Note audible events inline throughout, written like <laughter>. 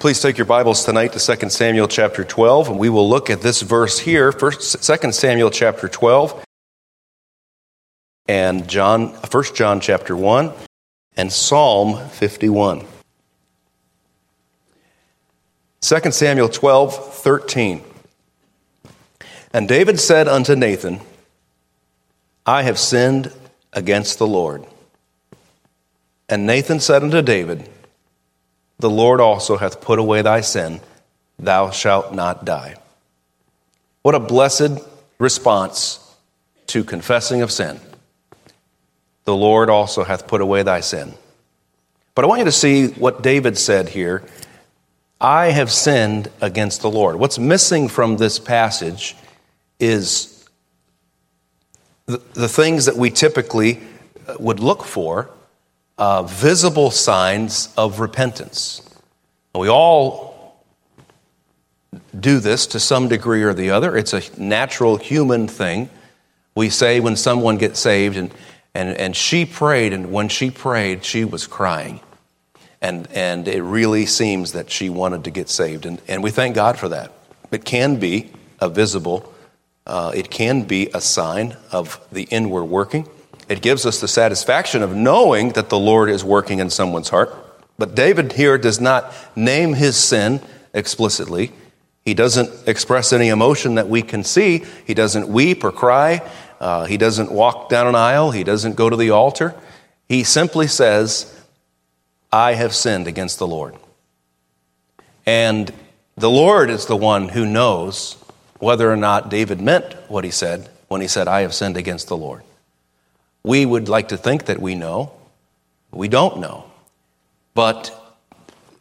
Please take your Bibles tonight to 2 Samuel chapter 12, and we will look at this verse here, 2 Samuel chapter 12, and John, 1 John chapter 1, and Psalm 51. 2 Samuel 12, 13. And David said unto Nathan, I have sinned against the Lord. And Nathan said unto David, The Lord also hath put away thy sin, thou shalt not die. What a blessed response to confessing of sin. The Lord also hath put away thy sin. But I want you to see what David said here I have sinned against the Lord. What's missing from this passage is the, the things that we typically uh, would look for uh, visible signs of repentance. We all do this to some degree or the other. It's a natural human thing. We say when someone gets saved, and, and, and she prayed, and when she prayed, she was crying. And, and it really seems that she wanted to get saved. And, and we thank God for that. It can be a visible, uh, it can be a sign of the inward working. It gives us the satisfaction of knowing that the Lord is working in someone's heart. But David here does not name his sin explicitly. He doesn't express any emotion that we can see. He doesn't weep or cry. Uh, he doesn't walk down an aisle. He doesn't go to the altar. He simply says, I have sinned against the Lord. And the Lord is the one who knows whether or not David meant what he said when he said, I have sinned against the Lord. We would like to think that we know. We don't know. But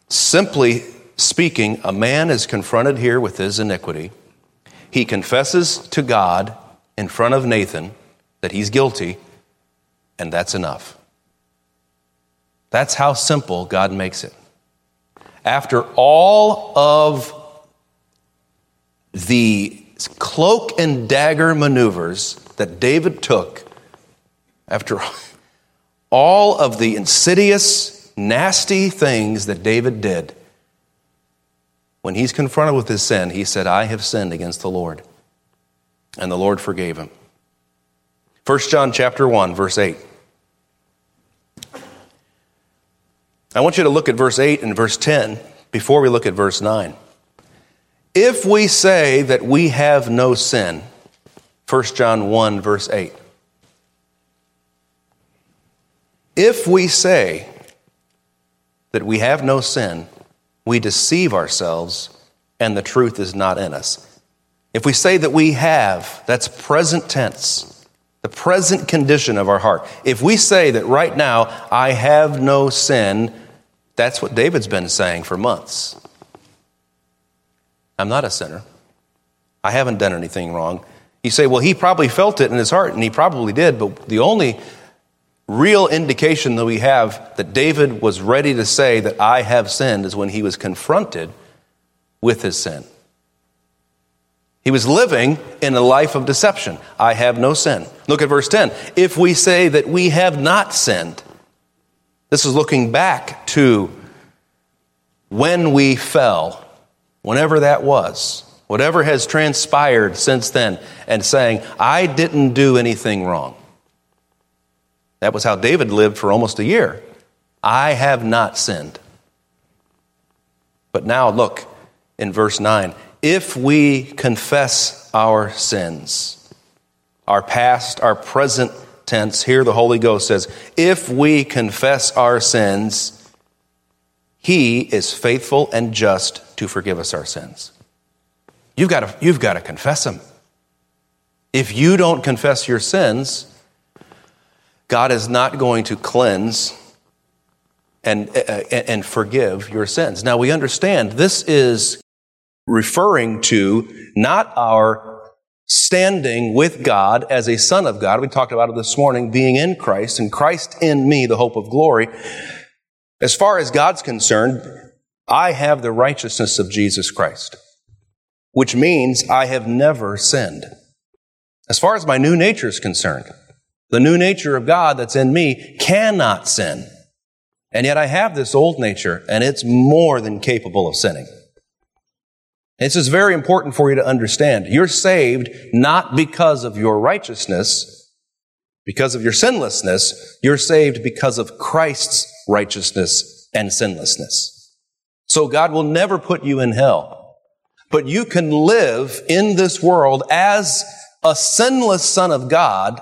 simply speaking, a man is confronted here with his iniquity. He confesses to God in front of Nathan that he's guilty, and that's enough. That's how simple God makes it. After all of the cloak and dagger maneuvers that David took after all of the insidious, nasty things that David did, when he's confronted with his sin, he said, I have sinned against the Lord. And the Lord forgave him. 1 John chapter 1, verse 8. I want you to look at verse 8 and verse 10 before we look at verse 9. If we say that we have no sin, 1 John 1, verse 8. If we say that we have no sin, we deceive ourselves and the truth is not in us. If we say that we have, that's present tense, the present condition of our heart. If we say that right now, I have no sin, that's what David's been saying for months. I'm not a sinner. I haven't done anything wrong. You say, well, he probably felt it in his heart, and he probably did, but the only real indication that we have that David was ready to say that I have sinned is when he was confronted with his sin. He was living in a life of deception. I have no sin. Look at verse 10. If we say that we have not sinned, this is looking back to when we fell, whenever that was, whatever has transpired since then, and saying, I didn't do anything wrong. That was how David lived for almost a year. I have not sinned. But now look in verse 9. If we confess our sins, our past, our present tense, here the Holy Ghost says, if we confess our sins, he is faithful and just to forgive us our sins. You've got to, you've got to confess them. If you don't confess your sins, God is not going to cleanse and, uh, and forgive your sins. Now we understand this is referring to not our standing with God as a son of God. We talked about it this morning, being in Christ and Christ in me, the hope of glory. As far as God's concerned, I have the righteousness of Jesus Christ, which means I have never sinned. As far as my new nature is concerned, the new nature of God that's in me cannot sin. And yet I have this old nature, and it's more than capable of sinning. This is very important for you to understand. You're saved not because of your righteousness, because of your sinlessness. You're saved because of Christ's righteousness and sinlessness. So God will never put you in hell. But you can live in this world as a sinless son of God,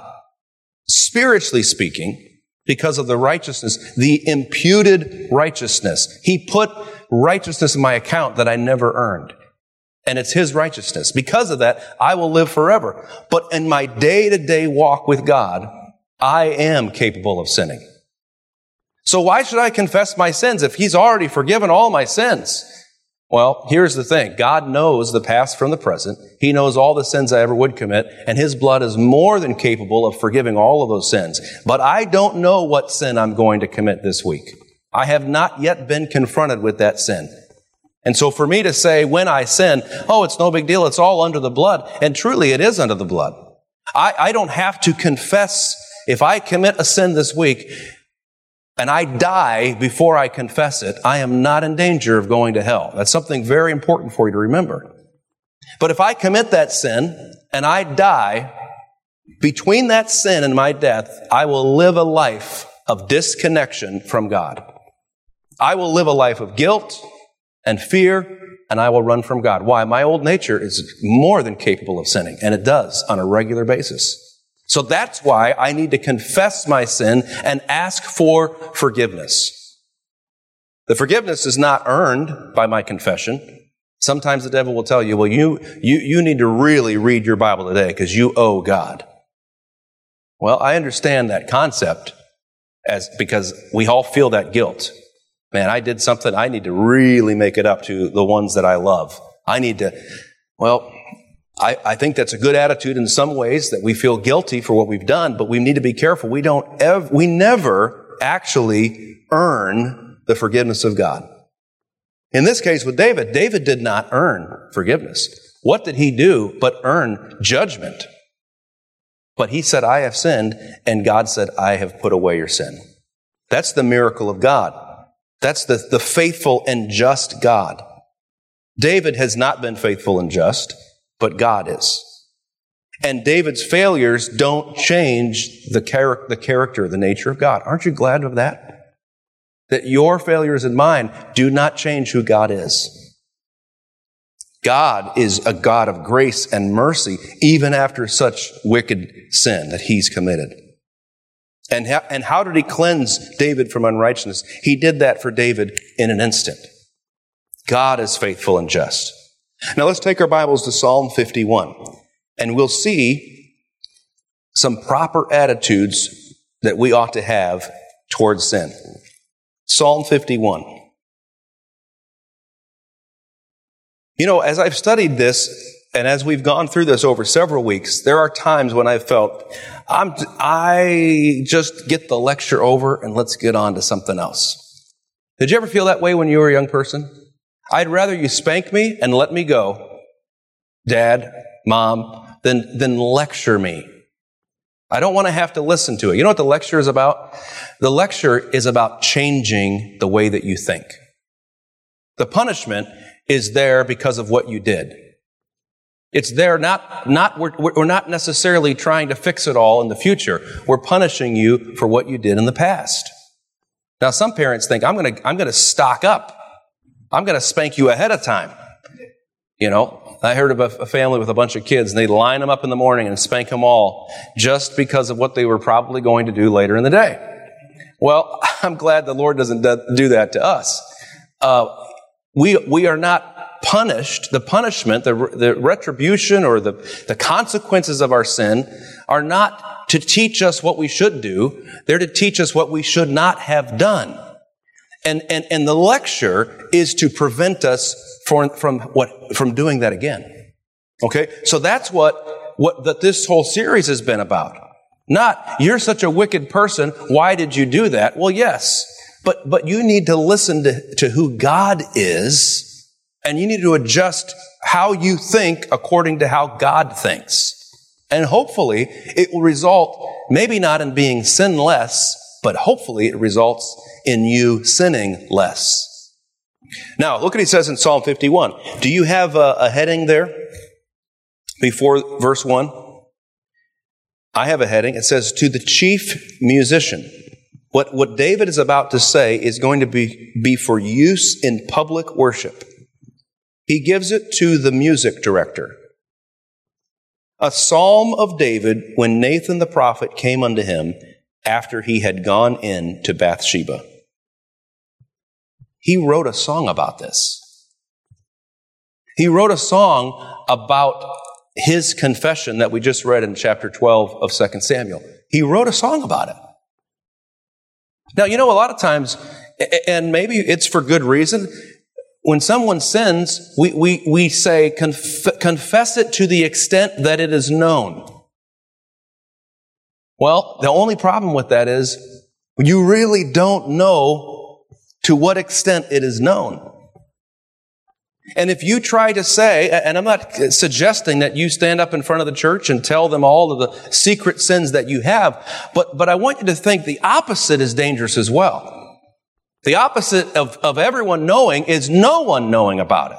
spiritually speaking, because of the righteousness, the imputed righteousness. He put righteousness in my account that I never earned. And it's His righteousness. Because of that, I will live forever. But in my day to day walk with God, I am capable of sinning. So why should I confess my sins if He's already forgiven all my sins? Well, here's the thing. God knows the past from the present. He knows all the sins I ever would commit, and His blood is more than capable of forgiving all of those sins. But I don't know what sin I'm going to commit this week. I have not yet been confronted with that sin. And so for me to say when I sin, oh, it's no big deal, it's all under the blood, and truly it is under the blood. I, I don't have to confess if I commit a sin this week, and I die before I confess it, I am not in danger of going to hell. That's something very important for you to remember. But if I commit that sin and I die, between that sin and my death, I will live a life of disconnection from God. I will live a life of guilt and fear, and I will run from God. Why? My old nature is more than capable of sinning, and it does on a regular basis. So that's why I need to confess my sin and ask for forgiveness. The forgiveness is not earned by my confession. Sometimes the devil will tell you, well, you, you, you need to really read your Bible today because you owe God. Well, I understand that concept as, because we all feel that guilt. Man, I did something. I need to really make it up to the ones that I love. I need to, well, I, I, think that's a good attitude in some ways that we feel guilty for what we've done, but we need to be careful. We don't ever, we never actually earn the forgiveness of God. In this case with David, David did not earn forgiveness. What did he do but earn judgment? But he said, I have sinned, and God said, I have put away your sin. That's the miracle of God. That's the, the faithful and just God. David has not been faithful and just but God is. And David's failures don't change the, char- the character, the nature of God. Aren't you glad of that? That your failures and mine do not change who God is. God is a God of grace and mercy, even after such wicked sin that he's committed. And, ha- and how did he cleanse David from unrighteousness? He did that for David in an instant. God is faithful and just. Now let's take our Bibles to Psalm 51, and we'll see some proper attitudes that we ought to have towards sin. Psalm 51. You know, as I've studied this, and as we've gone through this over several weeks, there are times when I've felt, I'm, I just get the lecture over and let's get on to something else. Did you ever feel that way when you were a young person? I'd rather you spank me and let me go, dad, mom, than, than lecture me. I don't want to have to listen to it. You know what the lecture is about? The lecture is about changing the way that you think. The punishment is there because of what you did. It's there not, not, we're, we're not necessarily trying to fix it all in the future. We're punishing you for what you did in the past. Now, some parents think, I'm gonna, I'm gonna stock up I'm going to spank you ahead of time. You know, I heard of a, family with a bunch of kids and they line them up in the morning and spank them all just because of what they were probably going to do later in the day. Well, <laughs> I'm glad the Lord doesn't do that to us. Uh, we, we are not punished. The punishment, the, the retribution or the, the consequences of our sin are not to teach us what we should do. They're to teach us what we should not have done. And, and, and the lecture is to prevent us from, from what, from doing that again. Okay? So that's what, what that this whole series has been about. Not, you're such a wicked person. Why did you do that? Well, yes. But, but you need to listen to, to who God is and you need to adjust how you think according to how God thinks. And hopefully it will result maybe not in being sinless, but hopefully it results in you sinning less. Now, look what he says in Psalm 51. Do you have a, a heading there before verse 1? I have a heading. It says, To the chief musician. What, what David is about to say is going to be, be for use in public worship. He gives it to the music director. A psalm of David when Nathan the prophet came unto him after he had gone in to Bathsheba. He wrote a song about this. He wrote a song about his confession that we just read in chapter 12 of 2 Samuel. He wrote a song about it. Now, you know, a lot of times, and maybe it's for good reason, when someone sins, we, we, we say, conf- confess it to the extent that it is known. Well, the only problem with that is you really don't know to what extent it is known. And if you try to say, and I'm not suggesting that you stand up in front of the church and tell them all of the secret sins that you have, but, but I want you to think the opposite is dangerous as well. The opposite of, of everyone knowing is no one knowing about it.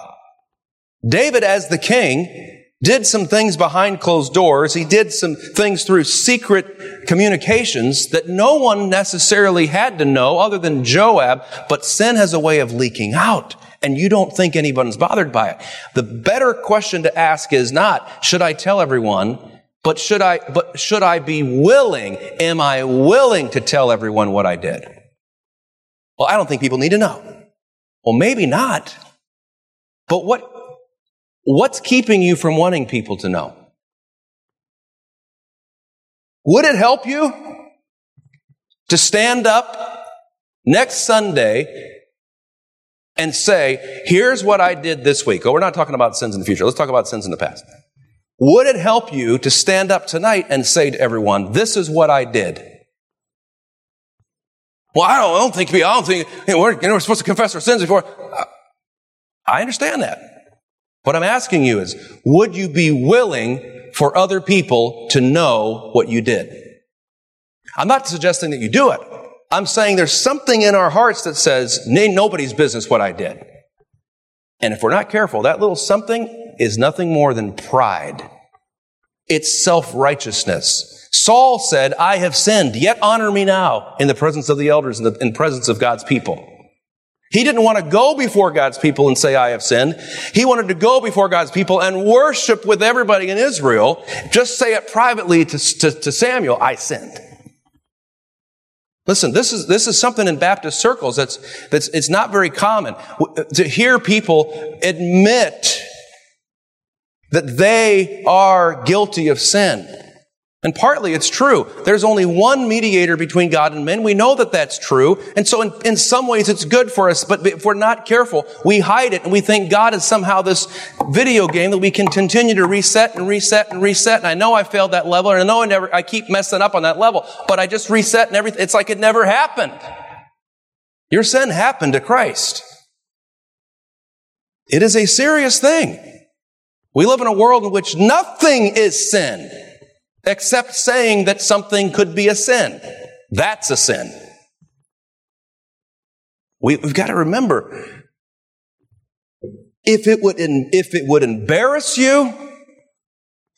David, as the king, did some things behind closed doors. He did some things through secret communications that no one necessarily had to know other than Joab, but sin has a way of leaking out and you don't think anyone's bothered by it. The better question to ask is not, should I tell everyone, but should I, but should I be willing? Am I willing to tell everyone what I did? Well, I don't think people need to know. Well, maybe not. But what, what's keeping you from wanting people to know? Would it help you to stand up next Sunday and say, here's what I did this week. Oh, we're not talking about sins in the future. Let's talk about sins in the past. Would it help you to stand up tonight and say to everyone, this is what I did? Well, I don't, I don't think, I don't think, we're, you know, we're supposed to confess our sins before. I understand that. What I'm asking you is, would you be willing for other people to know what you did? I'm not suggesting that you do it. I'm saying there's something in our hearts that says, nobody's business what I did. And if we're not careful, that little something is nothing more than pride. It's self-righteousness. Saul said, I have sinned, yet honor me now in the presence of the elders, in the in presence of God's people. He didn't want to go before God's people and say, I have sinned. He wanted to go before God's people and worship with everybody in Israel. Just say it privately to, to, to Samuel, I sinned. Listen, this is, this is something in Baptist circles that's, that's, it's not very common to hear people admit that they are guilty of sin. And partly it's true. There's only one mediator between God and men. We know that that's true. And so in, in some ways it's good for us, but if we're not careful, we hide it and we think God is somehow this video game that we can continue to reset and reset and reset. And I know I failed that level and I know I never, I keep messing up on that level, but I just reset and everything. It's like it never happened. Your sin happened to Christ. It is a serious thing. We live in a world in which nothing is sin except saying that something could be a sin. That's a sin. We've got to remember, if it would, if it would embarrass you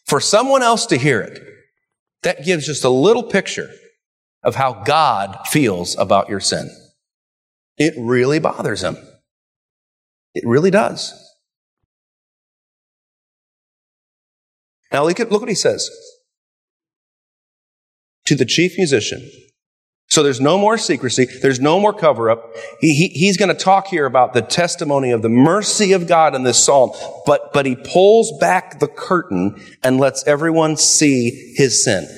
for someone else to hear it, that gives just a little picture of how God feels about your sin. It really bothers him. It really does. Now look, at, look what he says to the chief musician. So there's no more secrecy. There's no more cover up. He, he, he's going to talk here about the testimony of the mercy of God in this psalm, but, but he pulls back the curtain and lets everyone see his sin.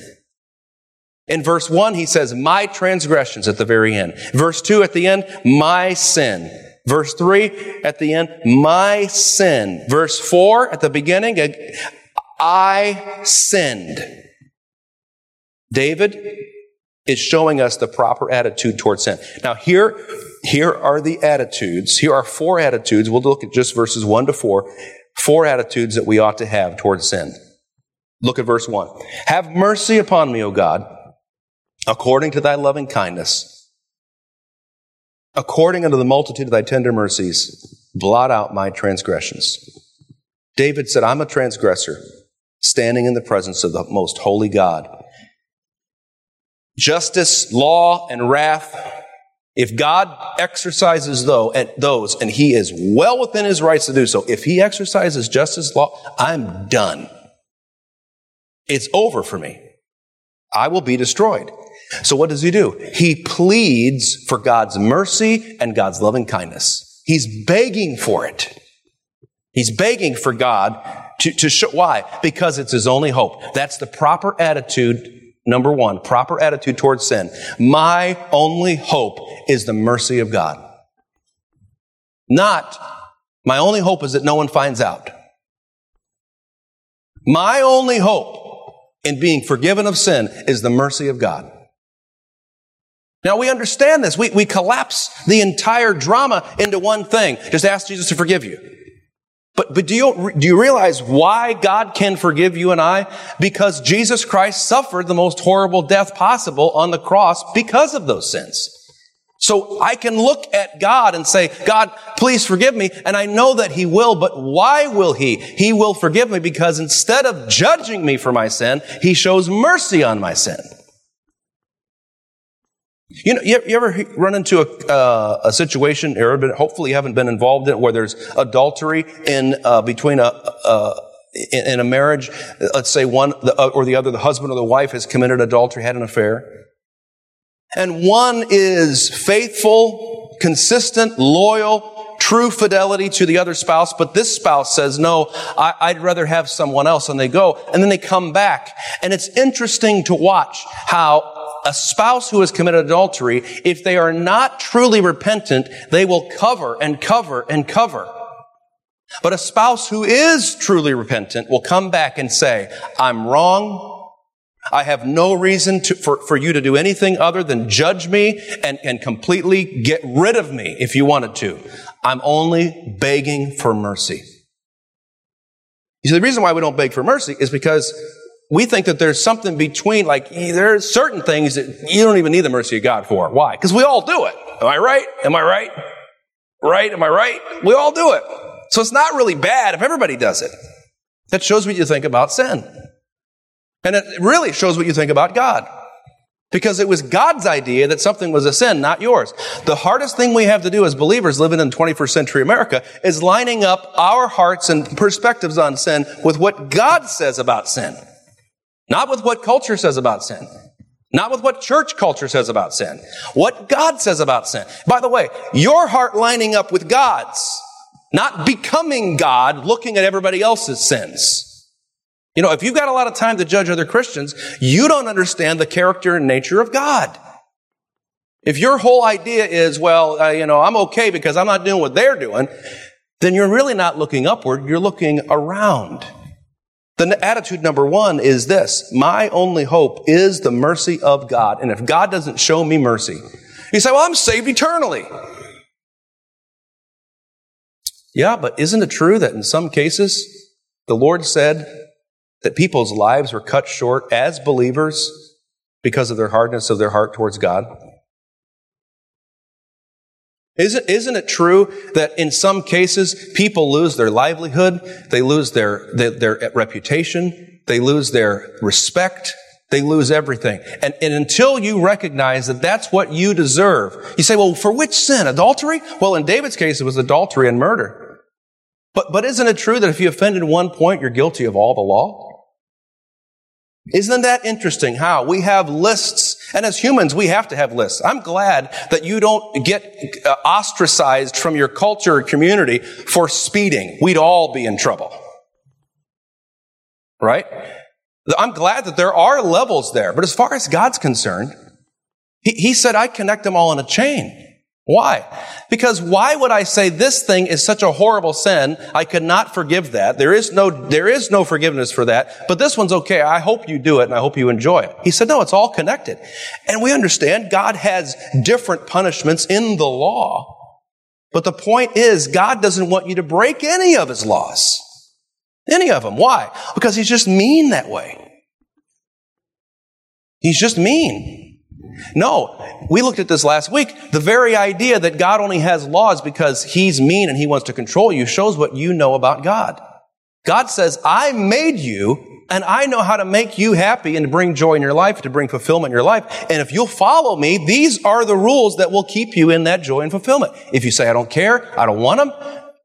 In verse one, he says, my transgressions at the very end. Verse two at the end, my sin. Verse three at the end, my sin. Verse four at the beginning, I sinned. David is showing us the proper attitude towards sin. Now here, here are the attitudes. Here are four attitudes. We'll look at just verses one to four. Four attitudes that we ought to have towards sin. Look at verse one. Have mercy upon me, O God, according to thy loving kindness, according unto the multitude of thy tender mercies, blot out my transgressions. David said, I'm a transgressor, standing in the presence of the most holy God. Justice, law, and wrath if God exercises those, and he is well within his rights to do so, if he exercises justice law, I'm done. It's over for me. I will be destroyed. So what does he do? He pleads for God's mercy and God's loving kindness. He's begging for it. He's begging for God to, to show, why? Because it's his only hope. That's the proper attitude Number one, proper attitude towards sin. My only hope is the mercy of God. Not, my only hope is that no one finds out. My only hope in being forgiven of sin is the mercy of God. Now we understand this. We, we collapse the entire drama into one thing. Just ask Jesus to forgive you. But, but do you, do you realize why God can forgive you and I? Because Jesus Christ suffered the most horrible death possible on the cross because of those sins. So I can look at God and say, God, please forgive me. And I know that He will, but why will He? He will forgive me because instead of judging me for my sin, He shows mercy on my sin. You know, you, ever run into a, uh, a situation, or hopefully you haven't been involved in where there's adultery in uh, between a, uh, in, in, a marriage. Let's say one uh, or the other, the husband or the wife has committed adultery, had an affair, and one is faithful, consistent, loyal, true fidelity to the other spouse, but this spouse says, no, I, would rather have someone else, and they go, and then they come back, and it's interesting to watch how a spouse who has committed adultery, if they are not truly repentant, they will cover and cover and cover. But a spouse who is truly repentant will come back and say, I'm wrong. I have no reason to, for, for you to do anything other than judge me and, and completely get rid of me if you wanted to. I'm only begging for mercy. You see, the reason why we don't beg for mercy is because we think that there's something between, like, there's certain things that you don't even need the mercy of God for. Why? Because we all do it. Am I right? Am I right? Right? Am I right? We all do it. So it's not really bad if everybody does it. That shows what you think about sin. And it really shows what you think about God. Because it was God's idea that something was a sin, not yours. The hardest thing we have to do as believers living in 21st century America is lining up our hearts and perspectives on sin with what God says about sin. Not with what culture says about sin. Not with what church culture says about sin. What God says about sin. By the way, your heart lining up with God's. Not becoming God, looking at everybody else's sins. You know, if you've got a lot of time to judge other Christians, you don't understand the character and nature of God. If your whole idea is, well, uh, you know, I'm okay because I'm not doing what they're doing, then you're really not looking upward, you're looking around. The attitude number one is this My only hope is the mercy of God. And if God doesn't show me mercy, you say, Well, I'm saved eternally. Yeah, but isn't it true that in some cases the Lord said that people's lives were cut short as believers because of their hardness of their heart towards God? Isn't, isn't it true that in some cases people lose their livelihood, they lose their, their, their reputation, they lose their respect, they lose everything. And, and until you recognize that that's what you deserve, you say, well, for which sin? Adultery? Well, in David's case, it was adultery and murder. But, but isn't it true that if you offended one point, you're guilty of all the law? Isn't that interesting how we have lists? And as humans, we have to have lists. I'm glad that you don't get uh, ostracized from your culture or community for speeding. We'd all be in trouble. Right? I'm glad that there are levels there. But as far as God's concerned, He, he said, I connect them all in a chain. Why? Because why would I say this thing is such a horrible sin? I could not forgive that. There is no, there is no forgiveness for that. But this one's okay. I hope you do it and I hope you enjoy it. He said, no, it's all connected. And we understand God has different punishments in the law. But the point is, God doesn't want you to break any of his laws. Any of them. Why? Because he's just mean that way. He's just mean. No, we looked at this last week. The very idea that God only has laws because he's mean and he wants to control you shows what you know about God. God says, I made you and I know how to make you happy and to bring joy in your life, to bring fulfillment in your life. And if you'll follow me, these are the rules that will keep you in that joy and fulfillment. If you say, I don't care, I don't want them,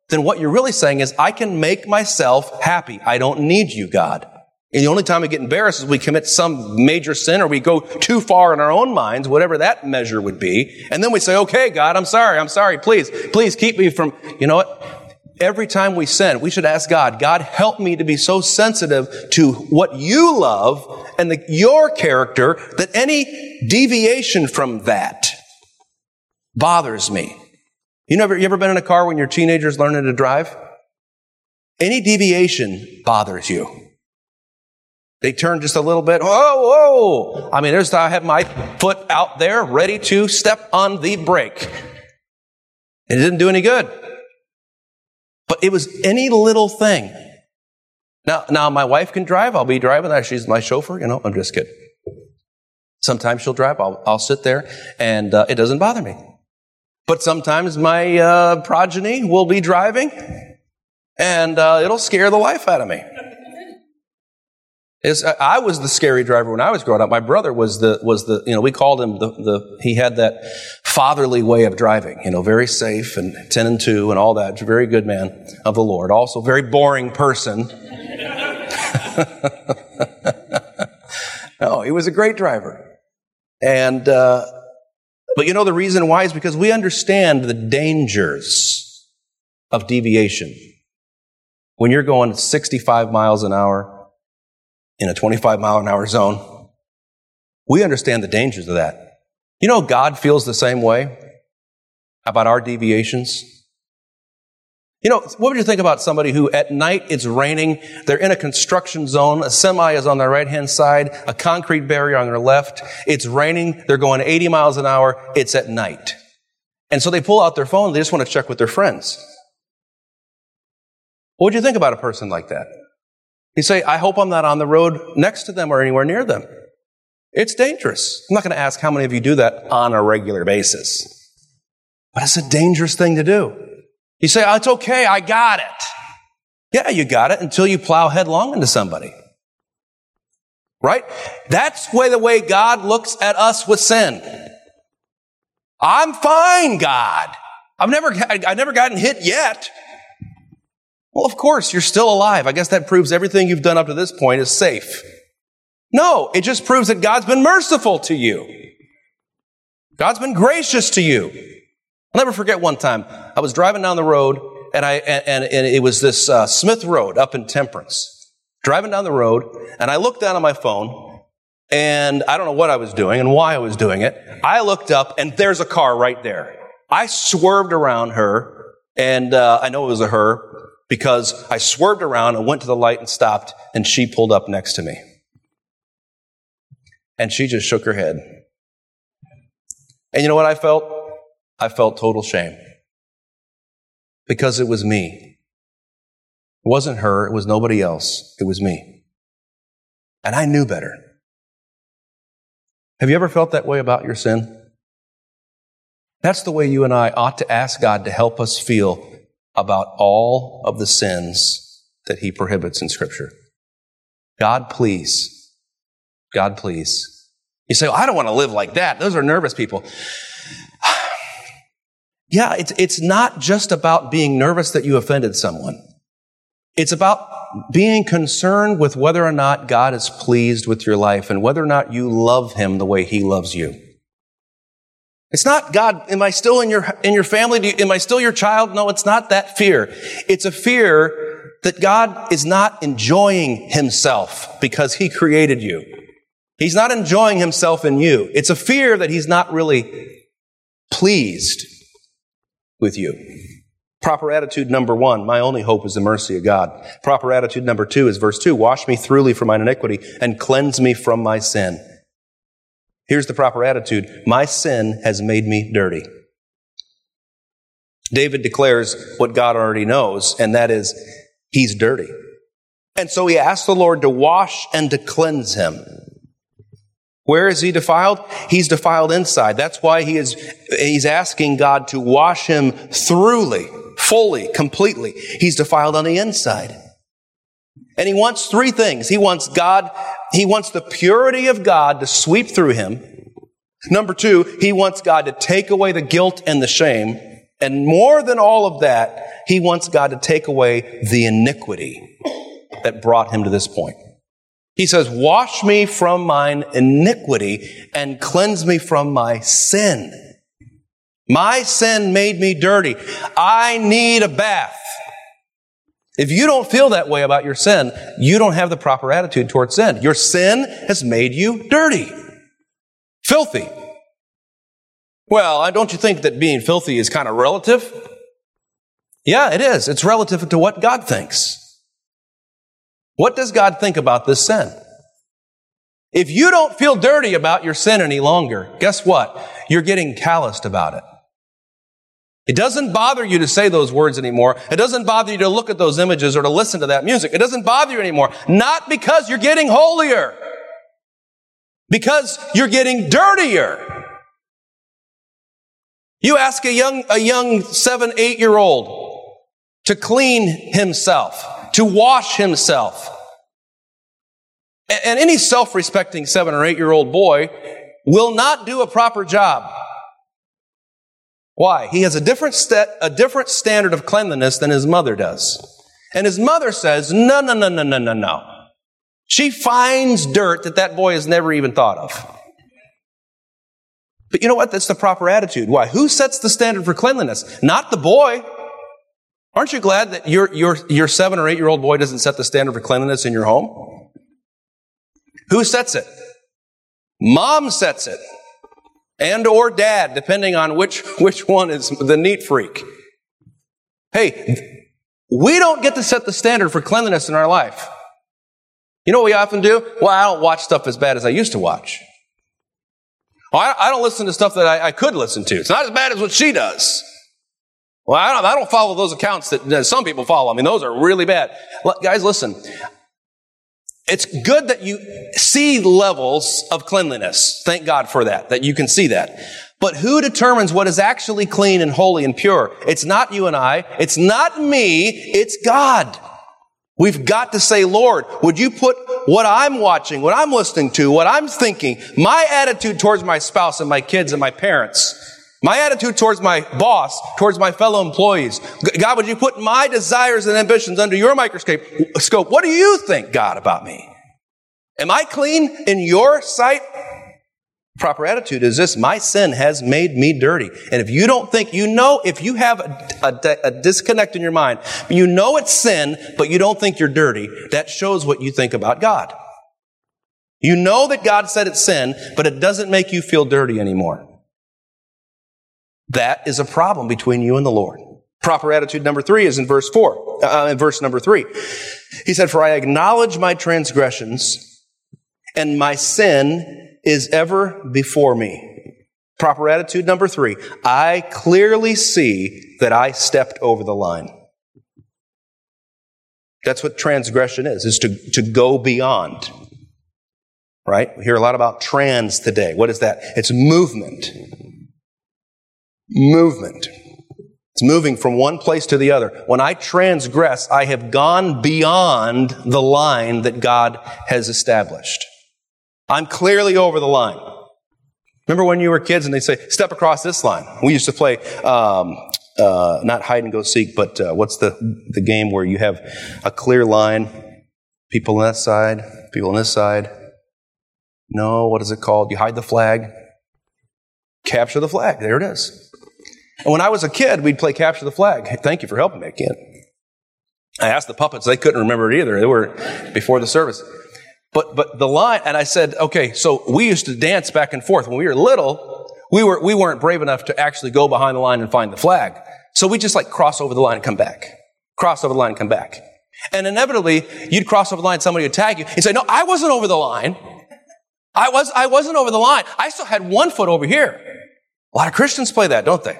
then what you're really saying is, I can make myself happy. I don't need you, God. And the only time we get embarrassed is we commit some major sin or we go too far in our own minds, whatever that measure would be. And then we say, okay, God, I'm sorry. I'm sorry. Please, please keep me from, you know what? Every time we sin, we should ask God, God, help me to be so sensitive to what you love and the, your character that any deviation from that bothers me. You never, you ever been in a car when your teenager's learning to drive? Any deviation bothers you. They turn just a little bit. Oh, whoa. I mean, there's, I have my foot out there ready to step on the brake. It didn't do any good. But it was any little thing. Now, now my wife can drive. I'll be driving. She's my chauffeur. You know, I'm just kidding. Sometimes she'll drive. I'll, I'll sit there and uh, it doesn't bother me. But sometimes my uh, progeny will be driving and uh, it'll scare the life out of me. Is I was the scary driver when I was growing up. My brother was the was the you know we called him the the he had that fatherly way of driving. You know, very safe and ten and two and all that. Very good man of the Lord. Also very boring person. <laughs> no, he was a great driver. And uh, but you know the reason why is because we understand the dangers of deviation. When you're going 65 miles an hour in a 25 mile an hour zone. We understand the dangers of that. You know, God feels the same way about our deviations. You know, what would you think about somebody who at night it's raining, they're in a construction zone, a semi is on their right hand side, a concrete barrier on their left, it's raining, they're going 80 miles an hour, it's at night. And so they pull out their phone, they just want to check with their friends. What would you think about a person like that? You say, I hope I'm not on the road next to them or anywhere near them. It's dangerous. I'm not going to ask how many of you do that on a regular basis. But it's a dangerous thing to do. You say, oh, it's okay, I got it. Yeah, you got it until you plow headlong into somebody. Right? That's way the way God looks at us with sin. I'm fine, God. I've never, I've never gotten hit yet. Well, of course, you're still alive. I guess that proves everything you've done up to this point is safe. No, it just proves that God's been merciful to you. God's been gracious to you. I'll never forget one time. I was driving down the road and I, and, and it was this uh, Smith Road up in Temperance. Driving down the road and I looked down on my phone and I don't know what I was doing and why I was doing it. I looked up and there's a car right there. I swerved around her and uh, I know it was a her because I swerved around and went to the light and stopped, and she pulled up next to me. And she just shook her head. And you know what I felt? I felt total shame. Because it was me. It wasn't her, it was nobody else, it was me. And I knew better. Have you ever felt that way about your sin? That's the way you and I ought to ask God to help us feel about all of the sins that he prohibits in Scripture. God, please. God, please. You say, well, I don't want to live like that. Those are nervous people. <sighs> yeah, it's, it's not just about being nervous that you offended someone. It's about being concerned with whether or not God is pleased with your life and whether or not you love Him the way He loves you. It's not, God, am I still in your, in your family? You, am I still your child? No, it's not that fear. It's a fear that God is not enjoying himself because he created you. He's not enjoying himself in you. It's a fear that he's not really pleased with you. Proper attitude number one, my only hope is the mercy of God. Proper attitude number two is verse two, wash me thoroughly from mine iniquity and cleanse me from my sin. Here's the proper attitude My sin has made me dirty. David declares what God already knows, and that is, he's dirty. And so he asks the Lord to wash and to cleanse him. Where is he defiled? He's defiled inside. That's why he is, he's asking God to wash him thoroughly, fully, completely. He's defiled on the inside. And he wants three things. He wants God, he wants the purity of God to sweep through him. Number two, he wants God to take away the guilt and the shame. And more than all of that, he wants God to take away the iniquity that brought him to this point. He says, wash me from mine iniquity and cleanse me from my sin. My sin made me dirty. I need a bath. If you don't feel that way about your sin, you don't have the proper attitude towards sin. Your sin has made you dirty, filthy. Well, don't you think that being filthy is kind of relative? Yeah, it is. It's relative to what God thinks. What does God think about this sin? If you don't feel dirty about your sin any longer, guess what? You're getting calloused about it. It doesn't bother you to say those words anymore. It doesn't bother you to look at those images or to listen to that music. It doesn't bother you anymore. Not because you're getting holier. Because you're getting dirtier. You ask a young, a young seven, eight year old to clean himself to wash himself. And any self respecting seven or eight year old boy will not do a proper job. Why? He has a different, st- a different standard of cleanliness than his mother does. And his mother says, no, no, no, no, no, no, no. She finds dirt that that boy has never even thought of. But you know what? That's the proper attitude. Why? Who sets the standard for cleanliness? Not the boy. Aren't you glad that your, your, your seven or eight year old boy doesn't set the standard for cleanliness in your home? Who sets it? Mom sets it. And or dad, depending on which, which one is the neat freak. Hey, we don't get to set the standard for cleanliness in our life. You know what we often do? Well, I don't watch stuff as bad as I used to watch. I don't listen to stuff that I, I could listen to. It's not as bad as what she does. Well, I don't, I don't follow those accounts that, that some people follow. I mean, those are really bad. L- guys, listen. It's good that you see levels of cleanliness. Thank God for that, that you can see that. But who determines what is actually clean and holy and pure? It's not you and I. It's not me. It's God. We've got to say, Lord, would you put what I'm watching, what I'm listening to, what I'm thinking, my attitude towards my spouse and my kids and my parents, my attitude towards my boss, towards my fellow employees. God, would you put my desires and ambitions under your microscope? Scope. What do you think, God, about me? Am I clean in your sight? Proper attitude is this. My sin has made me dirty. And if you don't think, you know, if you have a, a, a disconnect in your mind, you know it's sin, but you don't think you're dirty, that shows what you think about God. You know that God said it's sin, but it doesn't make you feel dirty anymore. That is a problem between you and the Lord. Proper attitude number three is in verse four, uh, in verse number three. He said, For I acknowledge my transgressions and my sin is ever before me. Proper attitude number three. I clearly see that I stepped over the line. That's what transgression is, is to, to go beyond. Right? We hear a lot about trans today. What is that? It's movement movement. It's moving from one place to the other. When I transgress, I have gone beyond the line that God has established. I'm clearly over the line. Remember when you were kids and they say, step across this line? We used to play, um, uh, not hide and go seek, but uh, what's the, the game where you have a clear line? People on that side, people on this side. No, what is it called? You hide the flag. Capture the flag. There it is. And when I was a kid, we'd play capture the flag. Thank you for helping me, kid. I asked the puppets, they couldn't remember it either. They were before the service. But, but the line, and I said, okay, so we used to dance back and forth. When we were little, we, were, we weren't brave enough to actually go behind the line and find the flag. So we just like cross over the line and come back. Cross over the line and come back. And inevitably, you'd cross over the line, somebody would tag you and say, no, I wasn't over the line. I was, I wasn't over the line. I still had one foot over here. A lot of Christians play that, don't they?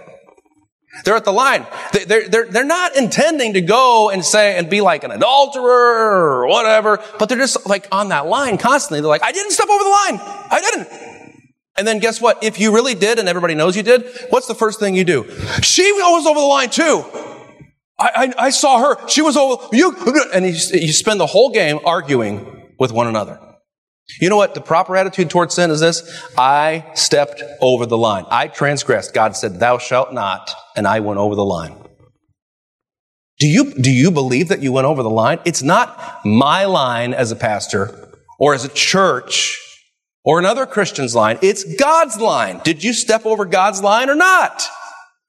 They're at the line. They're, they're, they're not intending to go and say and be like an adulterer or whatever, but they're just like on that line constantly. They're like, I didn't step over the line. I didn't. And then guess what? If you really did and everybody knows you did, what's the first thing you do? She was over the line too. I, I, I saw her. She was over, you, and you, you spend the whole game arguing with one another. You know what the proper attitude towards sin is this? I stepped over the line. I transgressed. God said, thou shalt not, and I went over the line. Do you, do you believe that you went over the line? It's not my line as a pastor or as a church or another Christian's line. It's God's line. Did you step over God's line or not?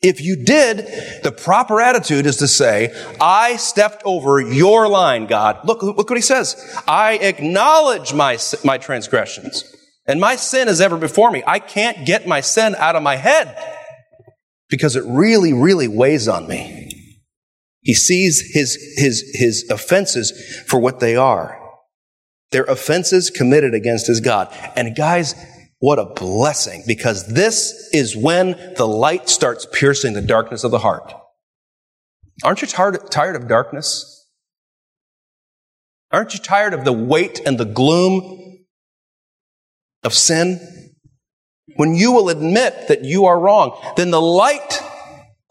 If you did, the proper attitude is to say, I stepped over your line, God. Look, look what he says. I acknowledge my, my transgressions and my sin is ever before me. I can't get my sin out of my head because it really, really weighs on me. He sees his, his, his offenses for what they are. They're offenses committed against his God. And guys, what a blessing, because this is when the light starts piercing the darkness of the heart. Aren't you tired, tired of darkness? Aren't you tired of the weight and the gloom of sin? When you will admit that you are wrong, then the light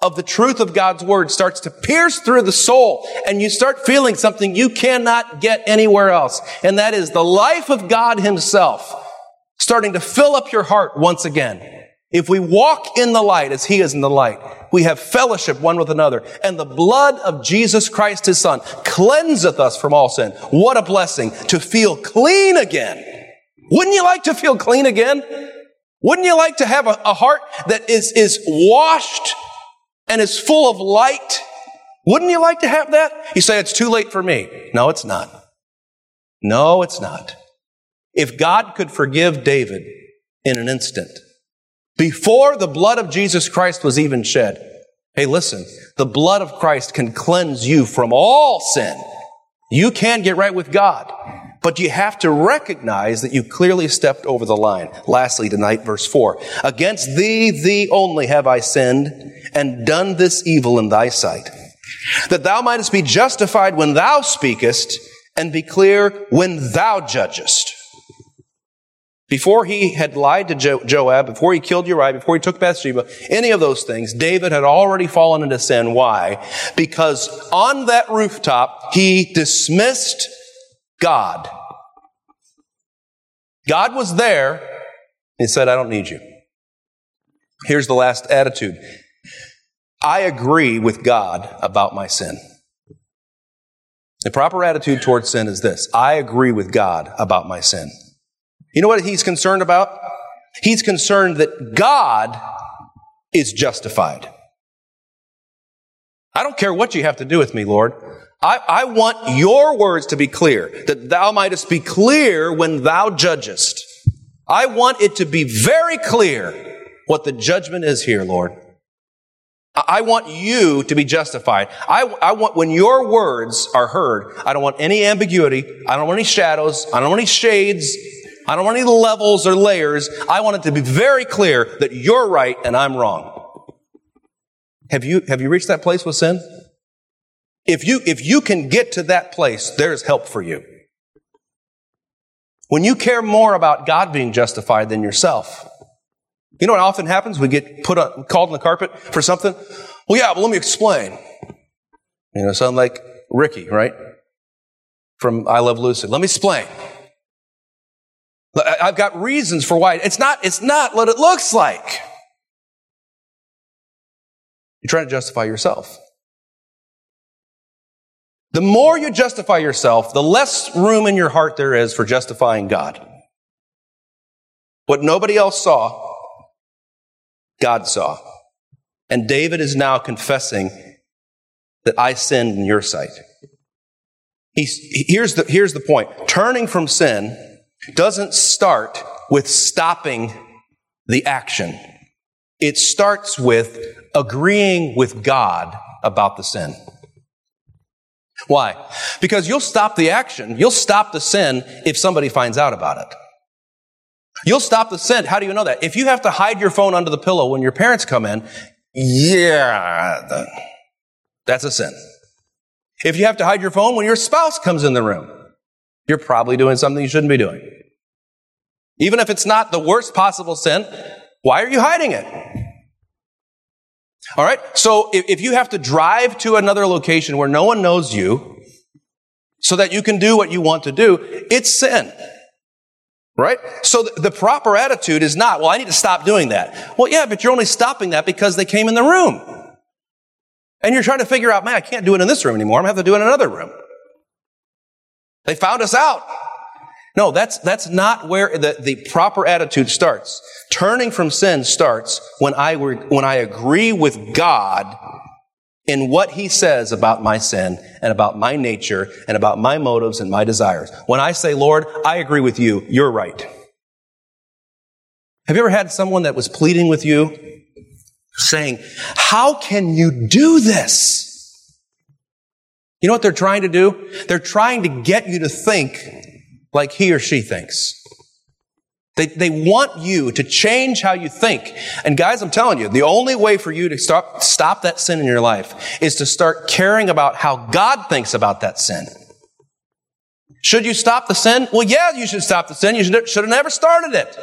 of the truth of God's word starts to pierce through the soul and you start feeling something you cannot get anywhere else. And that is the life of God himself starting to fill up your heart once again. If we walk in the light as he is in the light, we have fellowship one with another, and the blood of Jesus Christ, his son, cleanseth us from all sin. What a blessing to feel clean again. Wouldn't you like to feel clean again? Wouldn't you like to have a, a heart that is, is washed and is full of light? Wouldn't you like to have that? You say it's too late for me. No, it's not. No, it's not. If God could forgive David in an instant, before the blood of Jesus Christ was even shed, hey, listen, the blood of Christ can cleanse you from all sin. You can get right with God, but you have to recognize that you clearly stepped over the line. Lastly, tonight, verse 4 Against thee, thee only have I sinned and done this evil in thy sight, that thou mightest be justified when thou speakest and be clear when thou judgest. Before he had lied to jo- Joab, before he killed Uriah, before he took Bathsheba, any of those things, David had already fallen into sin. Why? Because on that rooftop, he dismissed God. God was there. He said, I don't need you. Here's the last attitude. I agree with God about my sin. The proper attitude towards sin is this. I agree with God about my sin. You know what he's concerned about? He's concerned that God is justified. I don't care what you have to do with me, Lord. I, I, want your words to be clear, that thou mightest be clear when thou judgest. I want it to be very clear what the judgment is here, Lord. I want you to be justified. I, I, want, when your words are heard, I don't want any ambiguity. I don't want any shadows. I don't want any shades. I don't want any levels or layers. I want it to be very clear that you're right and I'm wrong. Have you, have you reached that place with sin? If you, if you can get to that place, there's help for you. When you care more about God being justified than yourself. You know what often happens? We get put on, called on the carpet for something. Well, yeah, but let me explain. You know, sound like Ricky, right? From I Love Lucy. Let me explain. I've got reasons for why. It's not, it's not what it looks like. You're trying to justify yourself. The more you justify yourself, the less room in your heart there is for justifying God. What nobody else saw, God saw. And David is now confessing that I sinned in your sight. He's, here's, the, here's the point. Turning from sin doesn't start with stopping the action. It starts with agreeing with God about the sin. Why? Because you'll stop the action, you'll stop the sin if somebody finds out about it. You'll stop the sin. How do you know that? If you have to hide your phone under the pillow when your parents come in, Yeah, that's a sin. If you have to hide your phone when your spouse comes in the room, you're probably doing something you shouldn't be doing. Even if it's not the worst possible sin, why are you hiding it? All right. So if, you have to drive to another location where no one knows you so that you can do what you want to do, it's sin. Right? So the proper attitude is not, well, I need to stop doing that. Well, yeah, but you're only stopping that because they came in the room. And you're trying to figure out, man, I can't do it in this room anymore. I'm going to have to do it in another room. They found us out. No, that's, that's not where the, the proper attitude starts. Turning from sin starts when I, when I agree with God in what he says about my sin and about my nature and about my motives and my desires. When I say, Lord, I agree with you, you're right. Have you ever had someone that was pleading with you saying, how can you do this? You know what they're trying to do? They're trying to get you to think like he or she thinks. They, they want you to change how you think. And guys, I'm telling you, the only way for you to stop, stop that sin in your life is to start caring about how God thinks about that sin. Should you stop the sin? Well, yeah, you should stop the sin. You should, should have never started it.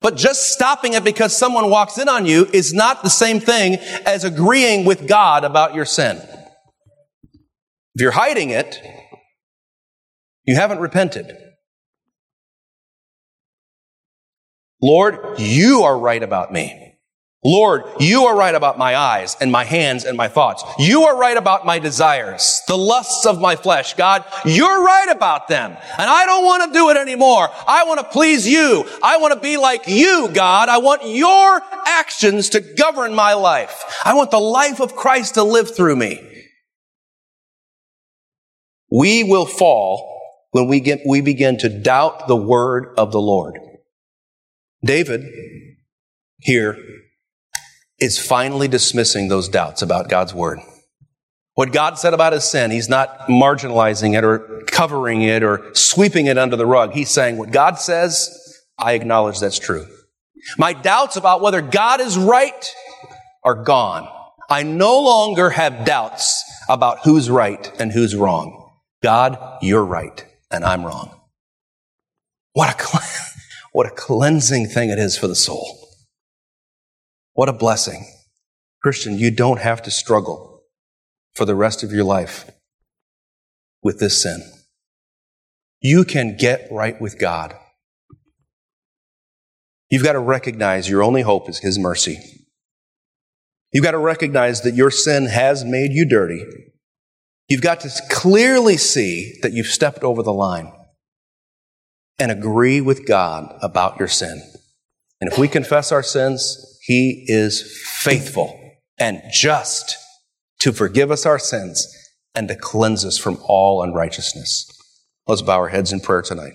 But just stopping it because someone walks in on you is not the same thing as agreeing with God about your sin. If you're hiding it, you haven't repented. Lord, you are right about me. Lord, you are right about my eyes and my hands and my thoughts. You are right about my desires, the lusts of my flesh. God, you're right about them. And I don't want to do it anymore. I want to please you. I want to be like you, God. I want your actions to govern my life. I want the life of Christ to live through me. We will fall when we get, we begin to doubt the word of the Lord. David here is finally dismissing those doubts about God's word. What God said about his sin, he's not marginalizing it or covering it or sweeping it under the rug. He's saying what God says, I acknowledge that's true. My doubts about whether God is right are gone. I no longer have doubts about who's right and who's wrong. God, you're right and I'm wrong. What a, <laughs> what a cleansing thing it is for the soul. What a blessing. Christian, you don't have to struggle for the rest of your life with this sin. You can get right with God. You've got to recognize your only hope is His mercy. You've got to recognize that your sin has made you dirty. You've got to clearly see that you've stepped over the line and agree with God about your sin. And if we confess our sins, he is faithful and just to forgive us our sins and to cleanse us from all unrighteousness. Let's bow our heads in prayer tonight.